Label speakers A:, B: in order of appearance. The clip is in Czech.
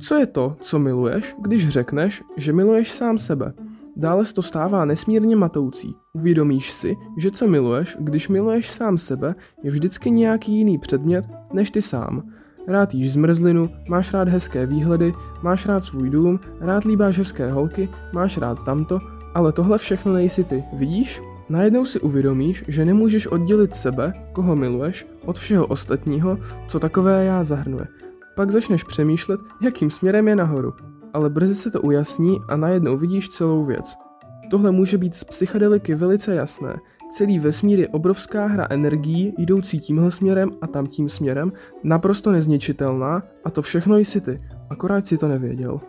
A: Co je to, co miluješ, když řekneš, že miluješ sám sebe? Dále se to stává nesmírně matoucí. Uvědomíš si, že co miluješ, když miluješ sám sebe, je vždycky nějaký jiný předmět než ty sám. Rád jíš zmrzlinu, máš rád hezké výhledy, máš rád svůj dům, rád líbáš hezké holky, máš rád tamto, ale tohle všechno nejsi ty, vidíš? Najednou si uvědomíš, že nemůžeš oddělit sebe, koho miluješ, od všeho ostatního, co takové já zahrnuje. Pak začneš přemýšlet, jakým směrem je nahoru. Ale brzy se to ujasní a najednou vidíš celou věc. Tohle může být z psychedeliky velice jasné. Celý vesmír je obrovská hra energií, jdoucí tímhle směrem a tam tím směrem, naprosto nezničitelná a to všechno jsi ty, akorát si to nevěděl.